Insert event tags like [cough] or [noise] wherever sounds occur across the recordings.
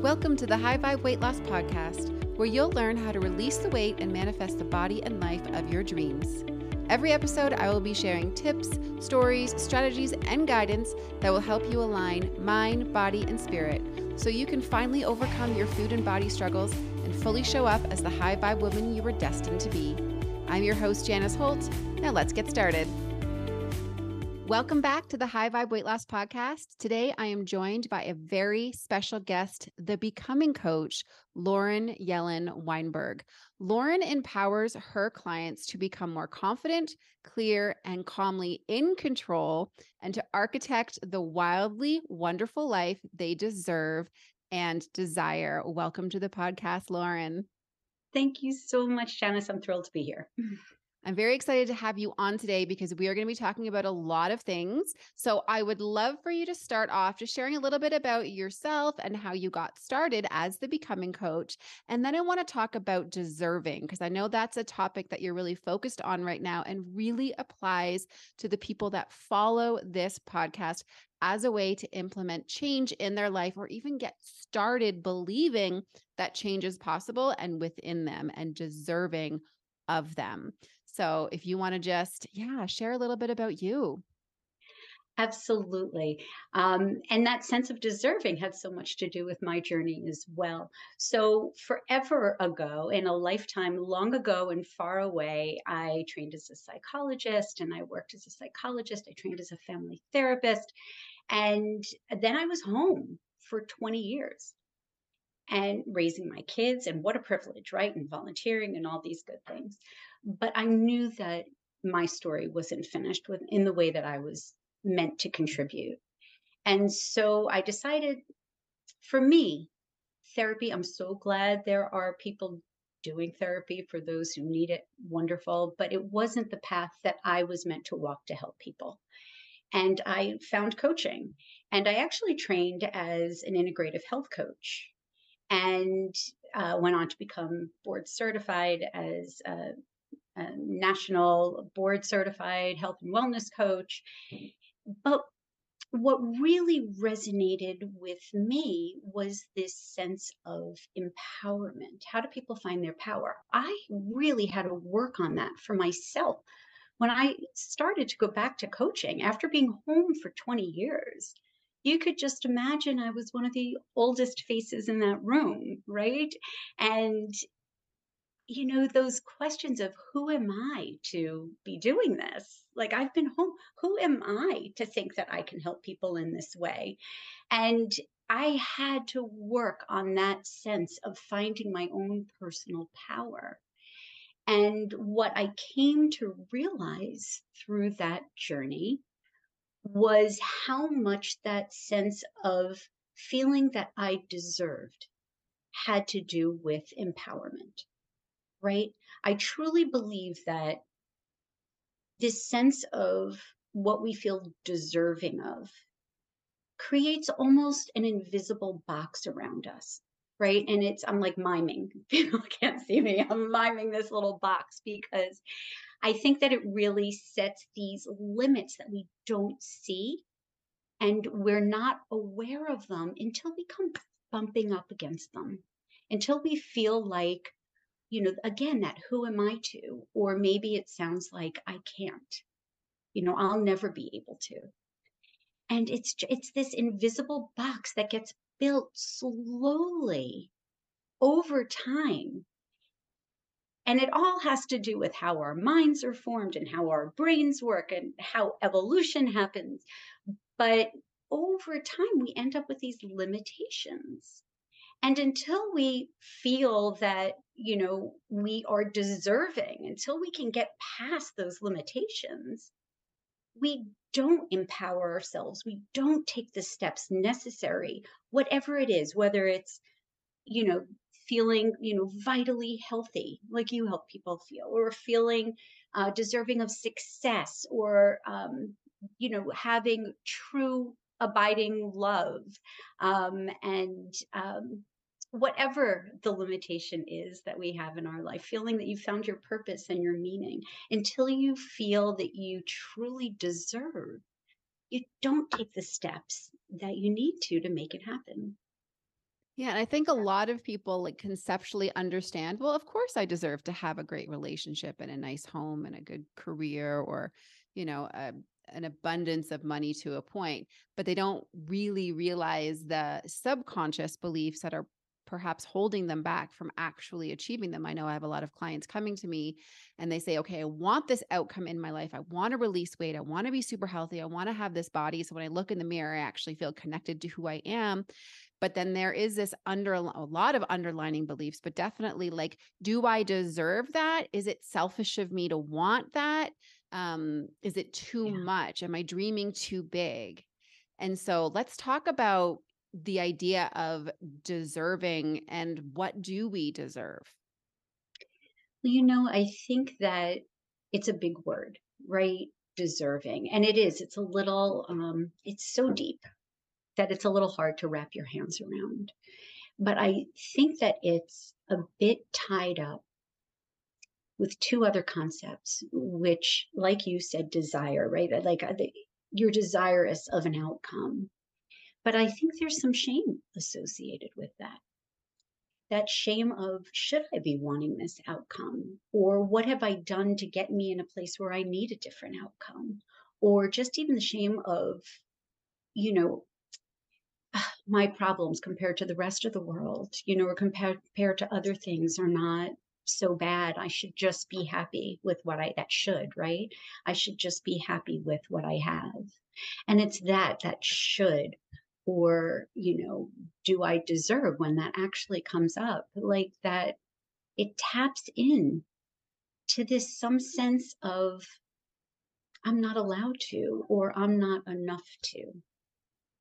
Welcome to the High Vibe Weight Loss Podcast, where you'll learn how to release the weight and manifest the body and life of your dreams. Every episode, I will be sharing tips, stories, strategies, and guidance that will help you align mind, body, and spirit so you can finally overcome your food and body struggles and fully show up as the high vibe woman you were destined to be. I'm your host, Janice Holt. Now let's get started. Welcome back to the High Vibe Weight Loss Podcast. Today, I am joined by a very special guest, the becoming coach, Lauren Yellin Weinberg. Lauren empowers her clients to become more confident, clear, and calmly in control and to architect the wildly wonderful life they deserve and desire. Welcome to the podcast, Lauren. Thank you so much, Janice. I'm thrilled to be here. [laughs] I'm very excited to have you on today because we are going to be talking about a lot of things. So, I would love for you to start off just sharing a little bit about yourself and how you got started as the becoming coach. And then I want to talk about deserving because I know that's a topic that you're really focused on right now and really applies to the people that follow this podcast as a way to implement change in their life or even get started believing that change is possible and within them and deserving of them. So if you want to just, yeah, share a little bit about you. Absolutely. Um, and that sense of deserving had so much to do with my journey as well. So, forever ago, in a lifetime long ago and far away, I trained as a psychologist and I worked as a psychologist. I trained as a family therapist. And then I was home for 20 years and raising my kids. And what a privilege, right? And volunteering and all these good things. But I knew that my story wasn't finished with in the way that I was meant to contribute. And so I decided for me, therapy, I'm so glad there are people doing therapy for those who need it. Wonderful. But it wasn't the path that I was meant to walk to help people. And I found coaching. And I actually trained as an integrative health coach and uh, went on to become board certified as a national board certified health and wellness coach. But what really resonated with me was this sense of empowerment. How do people find their power? I really had to work on that for myself. When I started to go back to coaching after being home for 20 years, you could just imagine I was one of the oldest faces in that room, right? And you know, those questions of who am I to be doing this? Like, I've been home. Who am I to think that I can help people in this way? And I had to work on that sense of finding my own personal power. And what I came to realize through that journey was how much that sense of feeling that I deserved had to do with empowerment right? I truly believe that this sense of what we feel deserving of creates almost an invisible box around us right? And it's i'm like miming. [laughs] People can't see me. I'm miming this little box because i think that it really sets these limits that we don't see and we're not aware of them until we come bumping up against them until we feel like you know, again, that who am I to? Or maybe it sounds like I can't, you know, I'll never be able to. And it's it's this invisible box that gets built slowly over time. And it all has to do with how our minds are formed and how our brains work and how evolution happens. But over time, we end up with these limitations. And until we feel that, you know, we are deserving, until we can get past those limitations, we don't empower ourselves. We don't take the steps necessary, whatever it is, whether it's, you know, feeling, you know, vitally healthy, like you help people feel, or feeling uh, deserving of success, or, um, you know, having true abiding love um, and um, whatever the limitation is that we have in our life, feeling that you found your purpose and your meaning until you feel that you truly deserve, you don't take the steps that you need to to make it happen. Yeah, and I think a lot of people like conceptually understand, well, of course I deserve to have a great relationship and a nice home and a good career or, you know, a, an abundance of money to a point, but they don't really realize the subconscious beliefs that are perhaps holding them back from actually achieving them. I know I have a lot of clients coming to me and they say, okay, I want this outcome in my life. I want to release weight. I want to be super healthy. I want to have this body. So when I look in the mirror, I actually feel connected to who I am. But then there is this under a lot of underlining beliefs, but definitely like, do I deserve that? Is it selfish of me to want that? Um, is it too Yeah. much? Am I dreaming too big? And so let's talk about the idea of deserving and what do we deserve? You know, I think that it's a big word, right? Deserving. And it is. It's a little um it's so deep that it's a little hard to wrap your hands around. But I think that it's a bit tied up with two other concepts, which, like you said, desire, right? Like uh, you're desirous of an outcome. But I think there's some shame associated with that. That shame of, should I be wanting this outcome? Or what have I done to get me in a place where I need a different outcome? Or just even the shame of, you know, my problems compared to the rest of the world, you know, or compared compared to other things are not so bad. I should just be happy with what I that should, right? I should just be happy with what I have. And it's that that should or, you know, do I deserve when that actually comes up? Like that it taps in to this some sense of I'm not allowed to or I'm not enough to.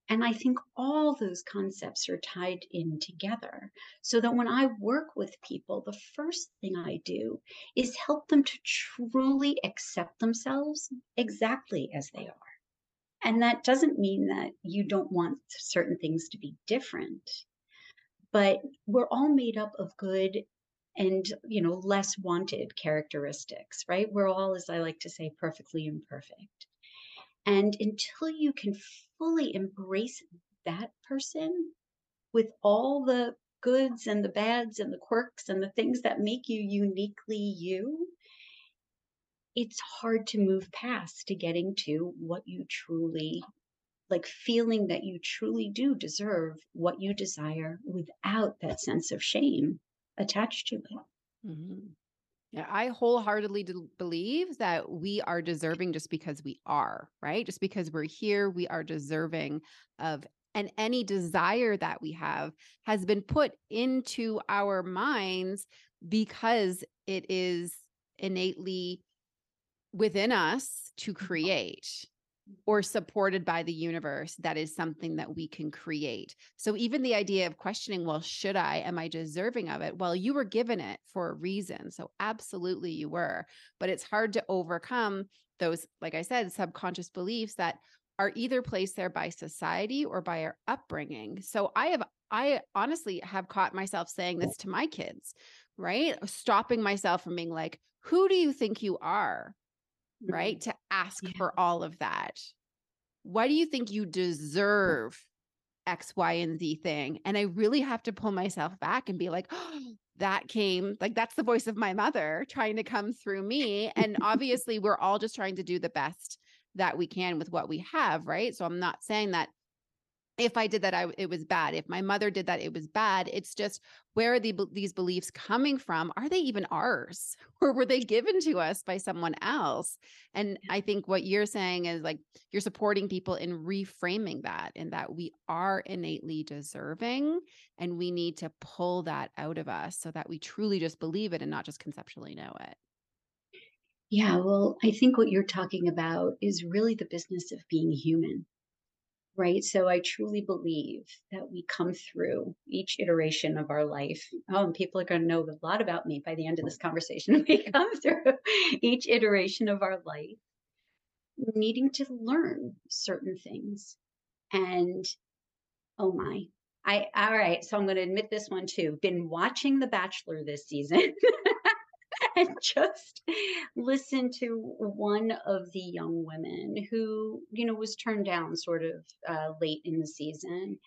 And I think all those concepts are tied in together so that when I work with people, the first thing I do is help them to truly accept themselves exactly as they are. And that doesn't mean that you don't want certain things to be different, but we're all made up of good and you know less wanted characteristics right we're all as i like to say perfectly imperfect and until you can fully embrace that person with all the goods and the bads and the quirks and the things that make you uniquely you, it's hard to move past to getting to what you truly like feeling that you truly do deserve what you desire without that sense of shame attached to it. Mhm. I wholeheartedly believe that we are deserving just because we are, right? Just because we're here, we are deserving of and any desire that we have has been put into our minds because it is innately within us to mm-hmm. create or supported by the universe that is something that we can create. So even the idea of questioning, well, should I? Am I deserving of it? Well, you were given it for a reason. So absolutely you were. But it's hard to overcome those, like I said, subconscious beliefs that are either placed there by society or by our upbringing. So I have I honestly have caught myself saying this to my kids, right? Stopping myself from being like, who do you think you are? Mm-hmm. right? To ask Yeah. for all of that. Why do you think you deserve X, Y, and Z thing? And I really have to pull myself back and be like, oh, that came like that's the voice of my mother trying to come through me. And obviously, we're all just trying to do the best that we can with what we have, right? So I'm not saying that if I did that, I, it was bad. If my mother did that, it was bad. It's just where are the, these beliefs coming from? Are they even ours [laughs] or were they given to us by someone else? And I think what you're saying is like you're supporting people in reframing that and that we are innately deserving and we need to pull that out of us so that we truly just believe it and not just conceptually know it. Yeah, well, I think what you're talking about is really the business of being human, right? So I truly believe that we come through each iteration of our life. Oh, and people are going to know a lot about me by the end of this conversation. [laughs] We come through each iteration of our life needing to learn certain things. And oh my, I, all right, so I'm going to admit this one too. Been watching The Bachelor this season. [laughs] and [laughs] just listen to one of the young women who, you know, was turned down sort of uh, late in the season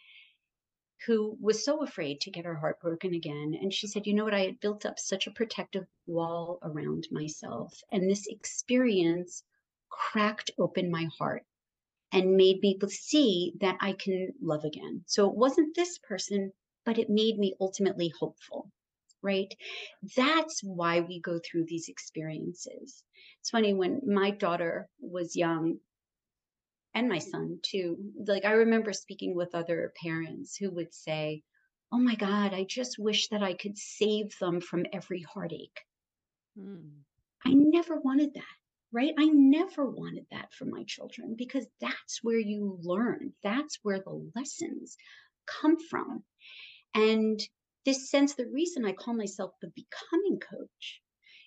who was so afraid to get her heart broken again. And she said, You know what? I had built up such a protective wall around myself. And this experience cracked open my heart and made me see that I can love again. So it wasn't this person, but it made me ultimately hopeful, right? That's why we go through these experiences. It's funny when my daughter was young, and my son too. Like I remember speaking with other parents who would say, "Oh my God, I just wish that I could save them from every heartache." Mm. I never wanted that, right? I never wanted that for my children because that's where you learn. That's where the lessons come from. And this sense, the reason I call myself the becoming coach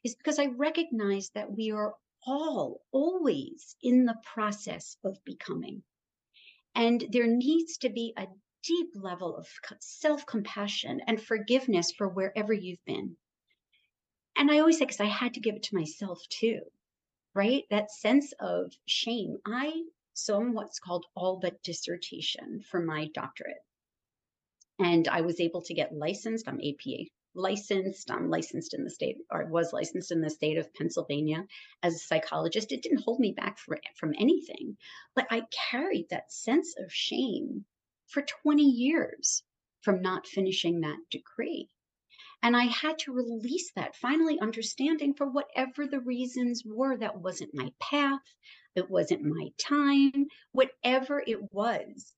is because I recognize that we are all always in the process of becoming. And there needs to be a deep level of self compassion and forgiveness for wherever you've been. And I always say, because I had to give it to myself too, right? That sense of shame. I am what's called all but dissertation for my doctorate. And I was able to get licensed. I'm APA licensed. I'm licensed in the state, or was licensed in the state of Pennsylvania as a psychologist. It didn't hold me back for, from anything, but I carried that sense of shame for 20 years from not finishing that degree. And I had to release that, finally understanding for whatever the reasons were, that wasn't my path, it wasn't my time, whatever it was.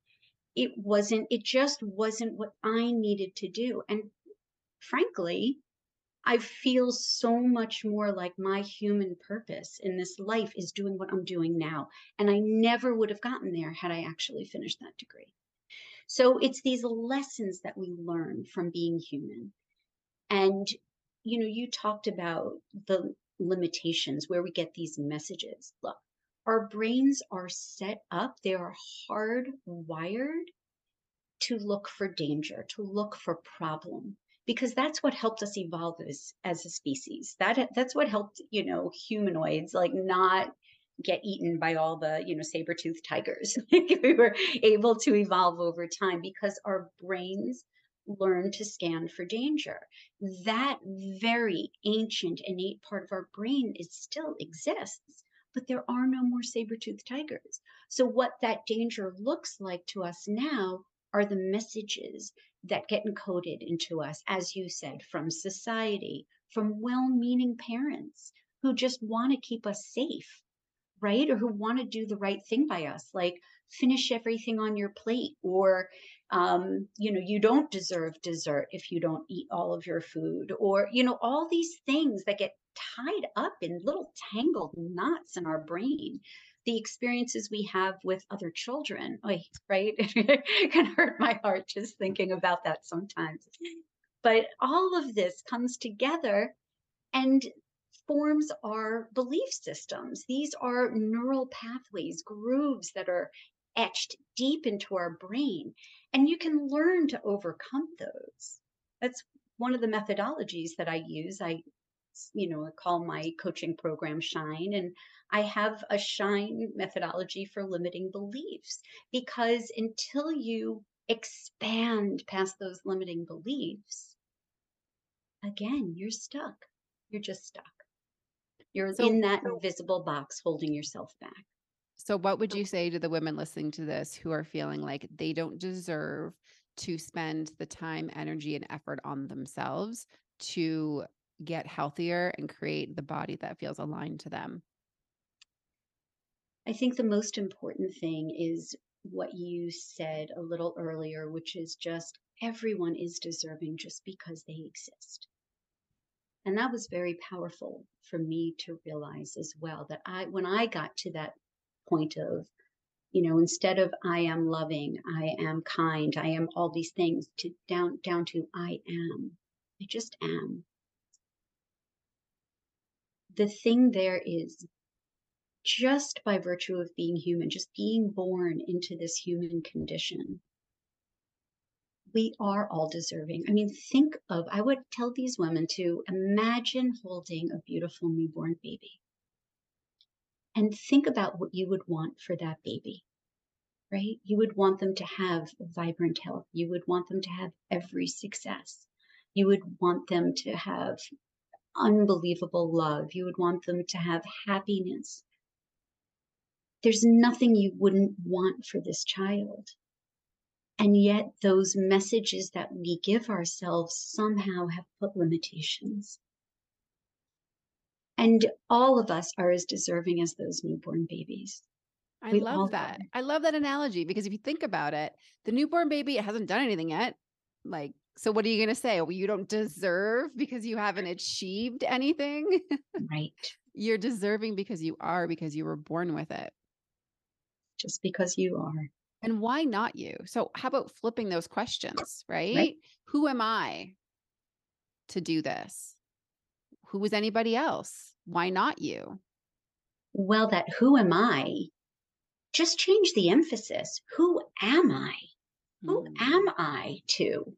It wasn't, it just wasn't what I needed to do. And frankly, I feel so much more like my human purpose in this life is doing what I'm doing now. And I never would have gotten there had I actually finished that degree. So it's these lessons that we learn from being human. And, you know, you talked about the limitations where we get these messages. Look, our brains are set up, they are hardwired to look for danger, to look for problem because that's what helped us evolve as as a species. That that's what helped you know humanoids like not get eaten by all the you know saber-toothed tigers. [laughs] we were able to evolve over time because our brains learn to scan for danger. That very ancient innate part of our brain is still exists, but there are no more saber-toothed tigers. So what that danger looks like to us now are the messages that get encoded into us, as you said, from society, from well meaning parents who just want to keep us safe, right? Or who want to do the right thing by us, like finish everything on your plate, or, um, you know, you don't deserve dessert if you don't eat all of your food, or, you know, all these things that get tied up in little tangled knots in our brain the experiences we have with other children, right? [laughs] it can hurt my heart just thinking about that sometimes. But all of this comes together and forms our belief systems. These are neural pathways, grooves that are etched deep into our brain. And you can learn to overcome those. That's one of the methodologies that I use. I, you know, call my coaching program Shine. And I have a shine methodology for limiting beliefs because until you expand past those limiting beliefs, again, you're stuck. You're just stuck. You're so, in that so, invisible box holding yourself back. So, what would you say to the women listening to this who are feeling like they don't deserve to spend the time, energy, and effort on themselves to get healthier and create the body that feels aligned to them? I think the most important thing is what you said a little earlier, which is just everyone is deserving just because they exist. And that was very powerful for me to realize as well that I, when I got to that point of, you know, instead of I am loving, I am kind, I am all these things to down, down to I am, I just am. The thing there is just by virtue of being human, just being born into this human condition, we are all deserving. I mean, think of, I would tell these women to imagine holding a beautiful newborn baby and think about what you would want for that baby. right? You would want them to have vibrant health. You would want them to have every success. You would want them to have unbelievable love. You would want them to have happiness. There's nothing you wouldn't want for this child. And yet, those messages that we give ourselves somehow have put limitations. And all of us are as deserving as those newborn babies. I we love that. Are. I love that analogy because if you think about it, the newborn baby hasn't done anything yet. Like, so what are you going to say? Well, you don't deserve because you haven't achieved anything. [laughs] Right. You're deserving because you are, because you were born with it. Just because you are. And why not you? So, how about flipping those questions, right? right? Who am I to do this? Who was anybody else? Why not you? Well, that who am I? Just change the emphasis. Who am I? Who mm. am I to?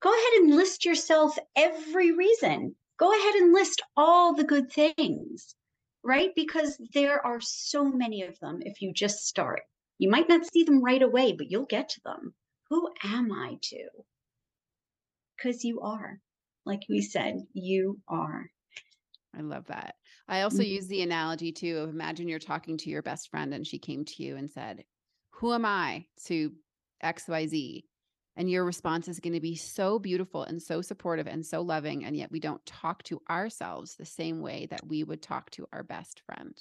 Go ahead and list yourself every reason. Go ahead and list all the good things, right? Because there are so many of them if you just start. You might not see them right away, but you'll get to them. Who am I to? Because you are. Like we said, you are. I love that. I also mm-hmm. use the analogy too of imagine you're talking to your best friend and she came to you and said, Who am I to XYZ? And your response is going to be so beautiful and so supportive and so loving. And yet we don't talk to ourselves the same way that we would talk to our best friend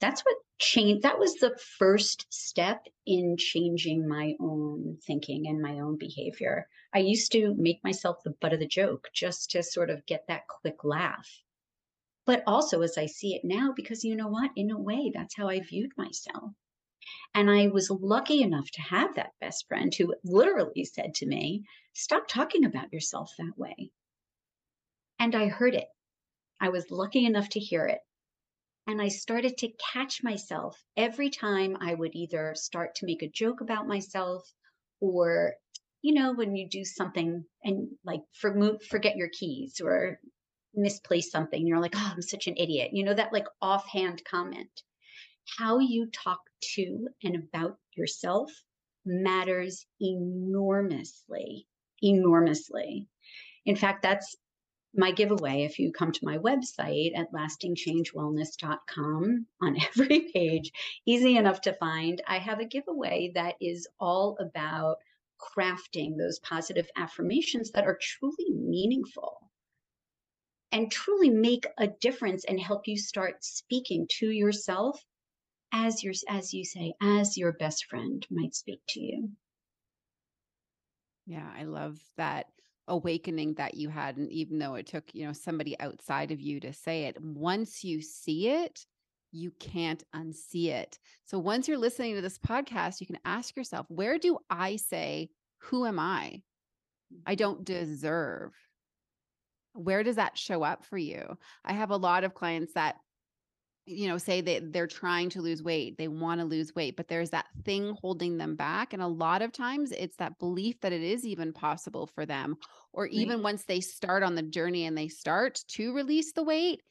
that's what changed that was the first step in changing my own thinking and my own behavior. I used to make myself the butt of the joke just to sort of get that quick laugh. But also as i see it now because you know what? In a way that's how i viewed myself. And i was lucky enough to have that best friend who literally said to me stop talking about yourself that way. And i heard it. I was lucky enough to hear it and I started to catch myself every time I would either start to make a joke about myself or, you know, when you do something and like for, forget your keys or misplace something, you're like, oh, I'm such an idiot. You know, that like offhand comment. How you talk to and about yourself matters enormously, enormously. In fact, that's my giveaway, if you come to my website at lastingchangewellness.com on [laughs] every page, easy enough to find, I have a giveaway that is all about crafting those positive affirmations that are truly meaningful and truly make a difference and help you start speaking to yourself as your as you say as your best friend might speak to you. Yeah i love that awakening that you had and even though it took you know somebody outside of you to say it once you see it you can't unsee it. So once you're listening to this podcast you can ask yourself where do i say who am i? I mm-hmm. don't deserve where does that show up for you? I have a lot of clients that you know say that they're trying to lose weight they want to lose weight but there's that thing holding them back and a lot of times it's that belief that it is even possible for them or even once they start on the journey and they start to release the weight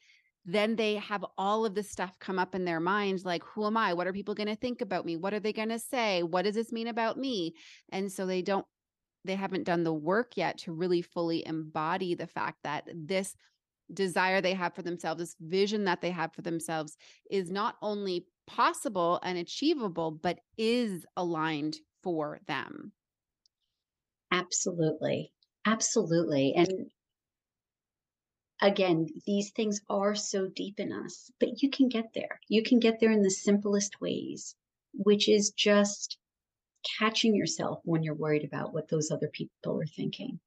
then they have all of this stuff come up in their minds like who am i? What are people going to think about me? What are they going to say? What does this mean about me? And so they don't they haven't done the work yet to really fully embody the fact that this desire they have for themselves, this vision that they have for themselves is not only possible and achievable, but is aligned for them. Absolutely. Absolutely. And again, these things are so deep in us, but you can get there. You can get there in the simplest ways, which is just catching yourself when you're worried about what those other people are thinking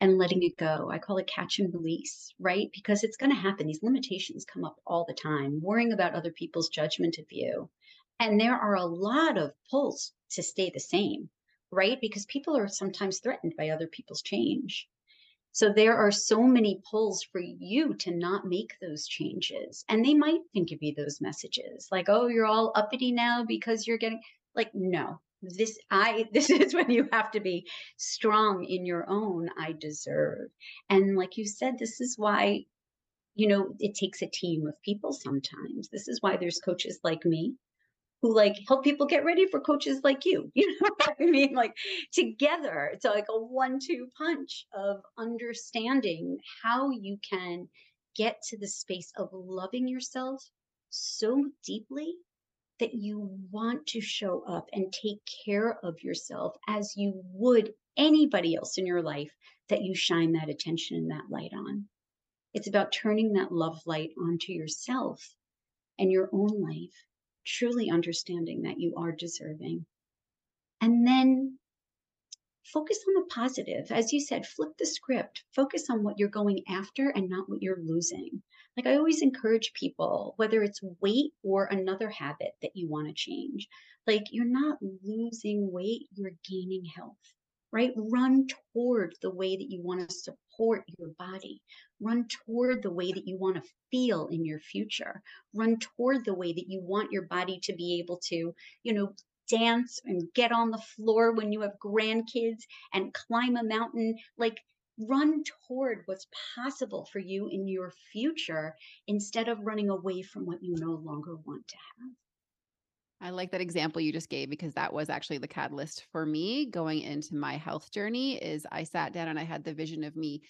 and letting it go. I call it catch and release, right? Because it's going to happen. These limitations come up all the time, worrying about other people's judgment of you. And there are a lot of pulls to stay the same, right? Because people are sometimes threatened by other people's change. So there are so many pulls for you to not make those changes. And they might think of you those messages like, oh, you're all uppity now because you're getting like, no, this i [laughs] this is when you have to be strong in your own i deserve and like you said this is why you know it takes a team of people sometimes this is why there's coaches like me who like help people get ready for coaches like you. [laughs] You know what I mean? Like together, it's like a one two punch of understanding how you can get to the space of loving yourself so deeply that you want to show up and take care of yourself as you would anybody else in your life that you shine that attention and that light on. It's about turning that love light onto yourself and your own life, truly understanding that you are deserving. And then focus on the positive. As you said, flip the script, focus on what you're going after and not what you're losing. Like I always encourage people, whether it's weight or another habit that you want to change, like you're not losing weight, you're gaining health, right? Run toward the way that you want to support your body. Run toward the way that you want to feel in your future. Run toward the way that you want your body to be able to, you know, dance and get on the floor when you have grandkids and climb a mountain. Like run toward what's possible for you in your future instead of running away from what you no longer want to have. I like that example you just gave because that was actually the catalyst for me going into my health journey is I sat down and I had the vision of me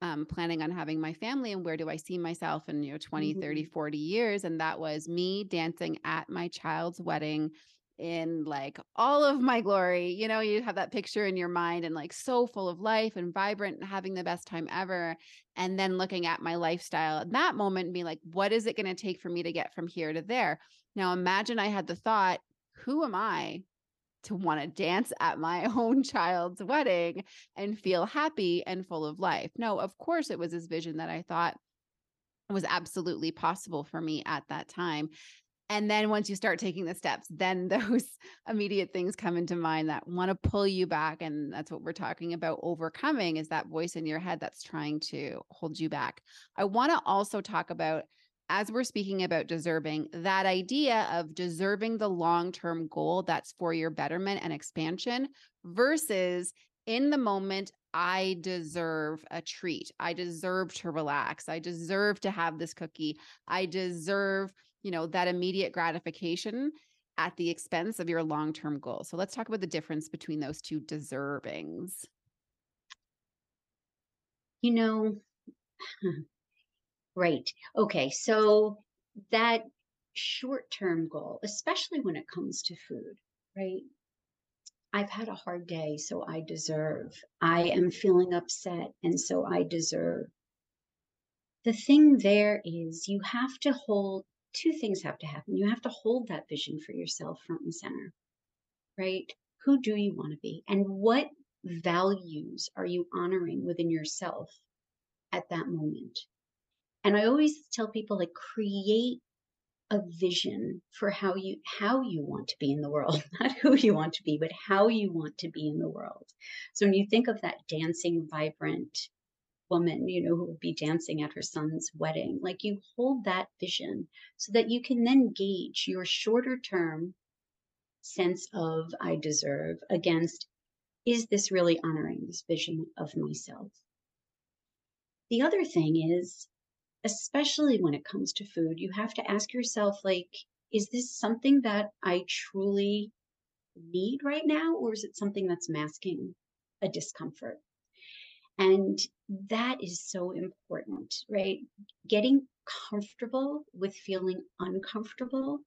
um, planning on having my family and where do I see myself in you know 20 mm-hmm. 30 40 years and that was me dancing at my child's wedding in like all of my glory. You know, you have that picture in your mind and like so full of life and vibrant and having the best time ever. And then looking at my lifestyle at that moment and being like, what is it going to take for me to get from here to there? Now, imagine I had the thought, who am I to want to dance at my [laughs] own child's wedding and feel happy and full of life? No, of course, it was this vision that I thought was absolutely possible for me at that time. And then once you start taking the steps, then [laughs] those immediate things come into mind that want to pull you back. And that's what we're talking about overcoming is that voice in your head that's trying to hold you back. I want to also talk about, as we're speaking about deserving, that idea of deserving the long term goal that's for your betterment and expansion versus in the moment, I deserve a treat. I deserve to relax. I deserve to have this cookie. I deserve you know, that immediate gratification at the expense of your long-term goals. So let's talk about the difference between those two deservings. You know, [laughs] right. Okay. So that short-term goal, especially when it comes to food, right? I've had a hard day, so I deserve. I am feeling upset, and so I deserve. The thing there is you have to hold two things have to happen. You have to hold that vision for yourself front and center, right? Who do you want to be? And what values are you honoring within yourself at that moment? And I always tell people like create a vision for how you how you want to be in the world [laughs] not who you want to be but how you want to be in the world so when you think of that dancing vibrant woman, you know, who would be dancing at her son's wedding. Like you hold that vision so that you can then gauge your shorter term sense of I deserve against is this really honoring this vision of myself? The other thing is, especially when it comes to food, you have to ask yourself, like, is this something that I truly need right now, or is it something that's masking a discomfort? And that is so important, right? Getting comfortable with feeling uncomfortable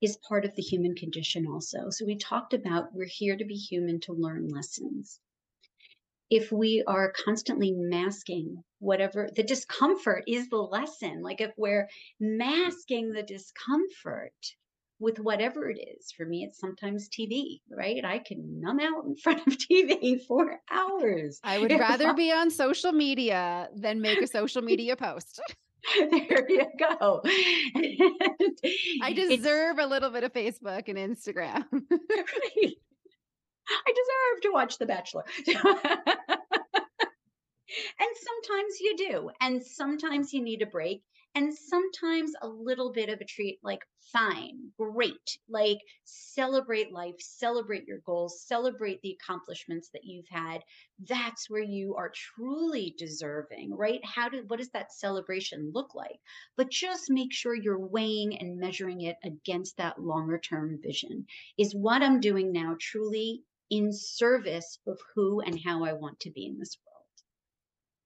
is part of the human condition also. So we talked about we're here to be human to learn lessons. If we are constantly masking whatever the discomfort is the lesson, like if we're masking the discomfort, with whatever it is. For me, it's sometimes TV, right? I can numb out in [laughs] front of TV for hours. I would rather be on social media than make a social [laughs] media post. there you go. I [laughs] deserve it's, a little bit of Facebook and Instagram. right. I deserve to watch The Bachelor. and sometimes you do. And sometimes you need a break. And sometimes a little bit of a treat, like, fine, great. Like, celebrate life, celebrate your goals, celebrate the accomplishments that you've had. That's where you are truly deserving, right? How did what does that celebration look like? But just make sure you're weighing and measuring it against that longer term vision. Is what I'm doing now truly in service of who and how I want to be in this world?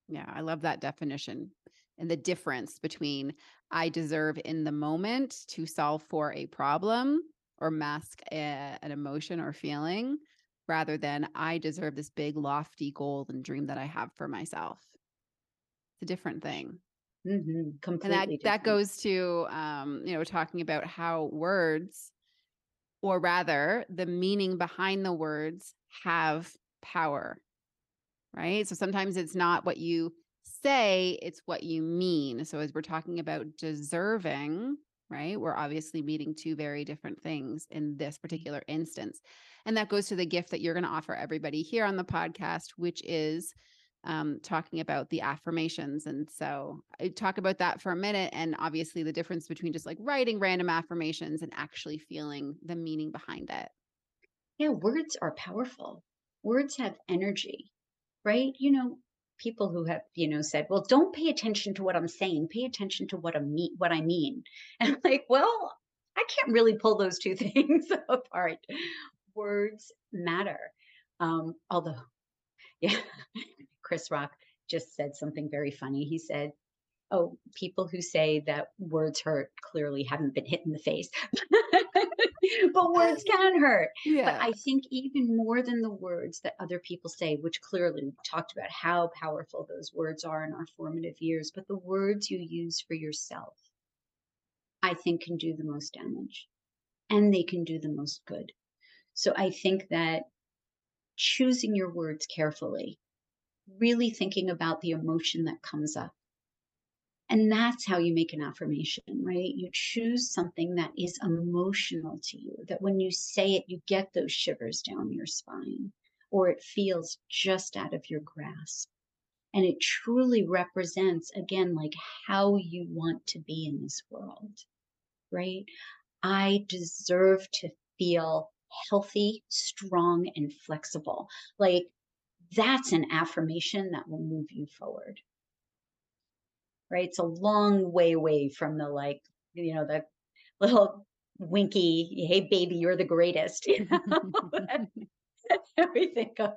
Yeah, I love that definition and the difference between I deserve in the moment to solve for a problem or mask a, an emotion or feeling rather than I deserve this big, lofty goal and dream that I have for myself. It's a different thing. Mm-hmm. Completely and that, different. that goes to, um, you know, talking about how words, or rather the meaning behind the words, have power, right? So sometimes it's not what you say, it's what you mean. So as we're talking about deserving, right? We're obviously meeting two very different things in this particular instance. And that goes to the gift that you're going to offer everybody here on the podcast, which is um, talking about the affirmations. And so I talk about that for a minute. And obviously, the difference between just like writing random affirmations and actually feeling the meaning behind it. Yeah, words are powerful. Words have energy, right? You know, people who have you know said well don't pay attention to what i'm saying. Pay attention to what i mean what i mean. [laughs] And i'm like well i can't really pull those two [laughs] things apart. Words matter. Um although [laughs] yeah chris rock just said something very funny. He said oh people who say that words hurt clearly haven't been hit in the face but words can hurt. Yeah. But I think even more than the words that other people say, which clearly we talked about how powerful those words are in our formative years, but the words you use for yourself, I think can do the most damage and they can do the most good. So I think that choosing your words carefully, really thinking about the emotion that comes up, and that's how you make an affirmation, right? You choose something that is emotional to you, that when you say it, you get those shivers down your spine, or it feels just out of your grasp. And it truly represents, again, like how you want to be in this world, right? I deserve to feel healthy, strong, and flexible. Like that's an affirmation that will move you forward right? It's a long way away from the like, you know, the little winky, hey baby, you're the greatest, [laughs] you know, [laughs] [laughs] we think of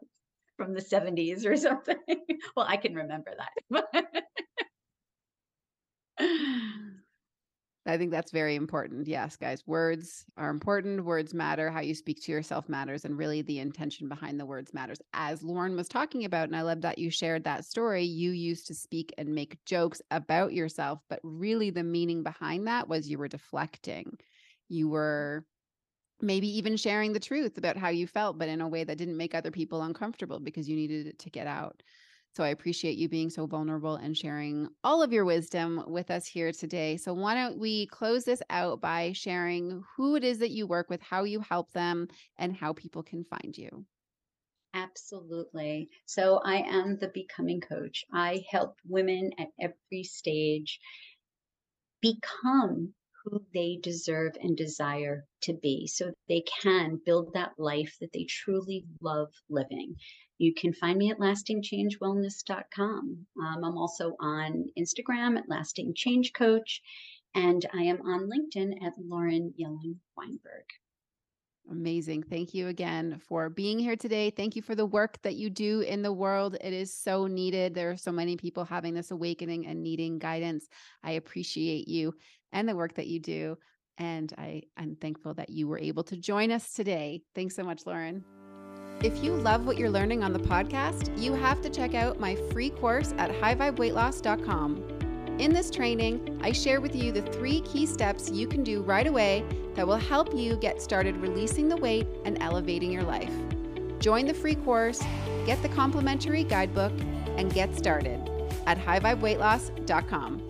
from the 70s or something. well, I can remember that. I think that's very important. Yes, guys, words are important. Words matter. How you speak to yourself matters. And really, the intention behind the words matters. As Lauren was talking about, and I love that you shared that story, you used to speak and make jokes about yourself, but really the meaning behind that was you were deflecting. You were maybe even sharing the truth about how you felt, but in a way that didn't make other people uncomfortable because you needed it to get out. So I appreciate you being so vulnerable and sharing all of your wisdom with us here today. So why don't we close this out by sharing who it is that you work with, how you help them, and how people can find you? Absolutely. So I am the becoming coach. I help women at every stage become who they deserve and desire to be so they can build that life that they truly love living. You can find me at lastingchangewellness.com. Um, I'm also on Instagram at Lasting Change Coach, and I am on LinkedIn at Lauren Yellin Weinberg. Amazing. Thank you again for being here today. Thank you for the work that you do in the world. It is so needed. There are so many people having this awakening and needing guidance. I appreciate you and the work that you do. And I, I'm thankful that you were able to join us today. Thanks so much, Lauren. If you love what you're learning on the podcast, you have to check out my free course at highvibeweightloss.com. In this training, I share with you the three key steps you can do right away that will help you get started releasing the weight and elevating your life. Join the free course, get the complimentary guidebook, and get started at highvibeweightloss.com.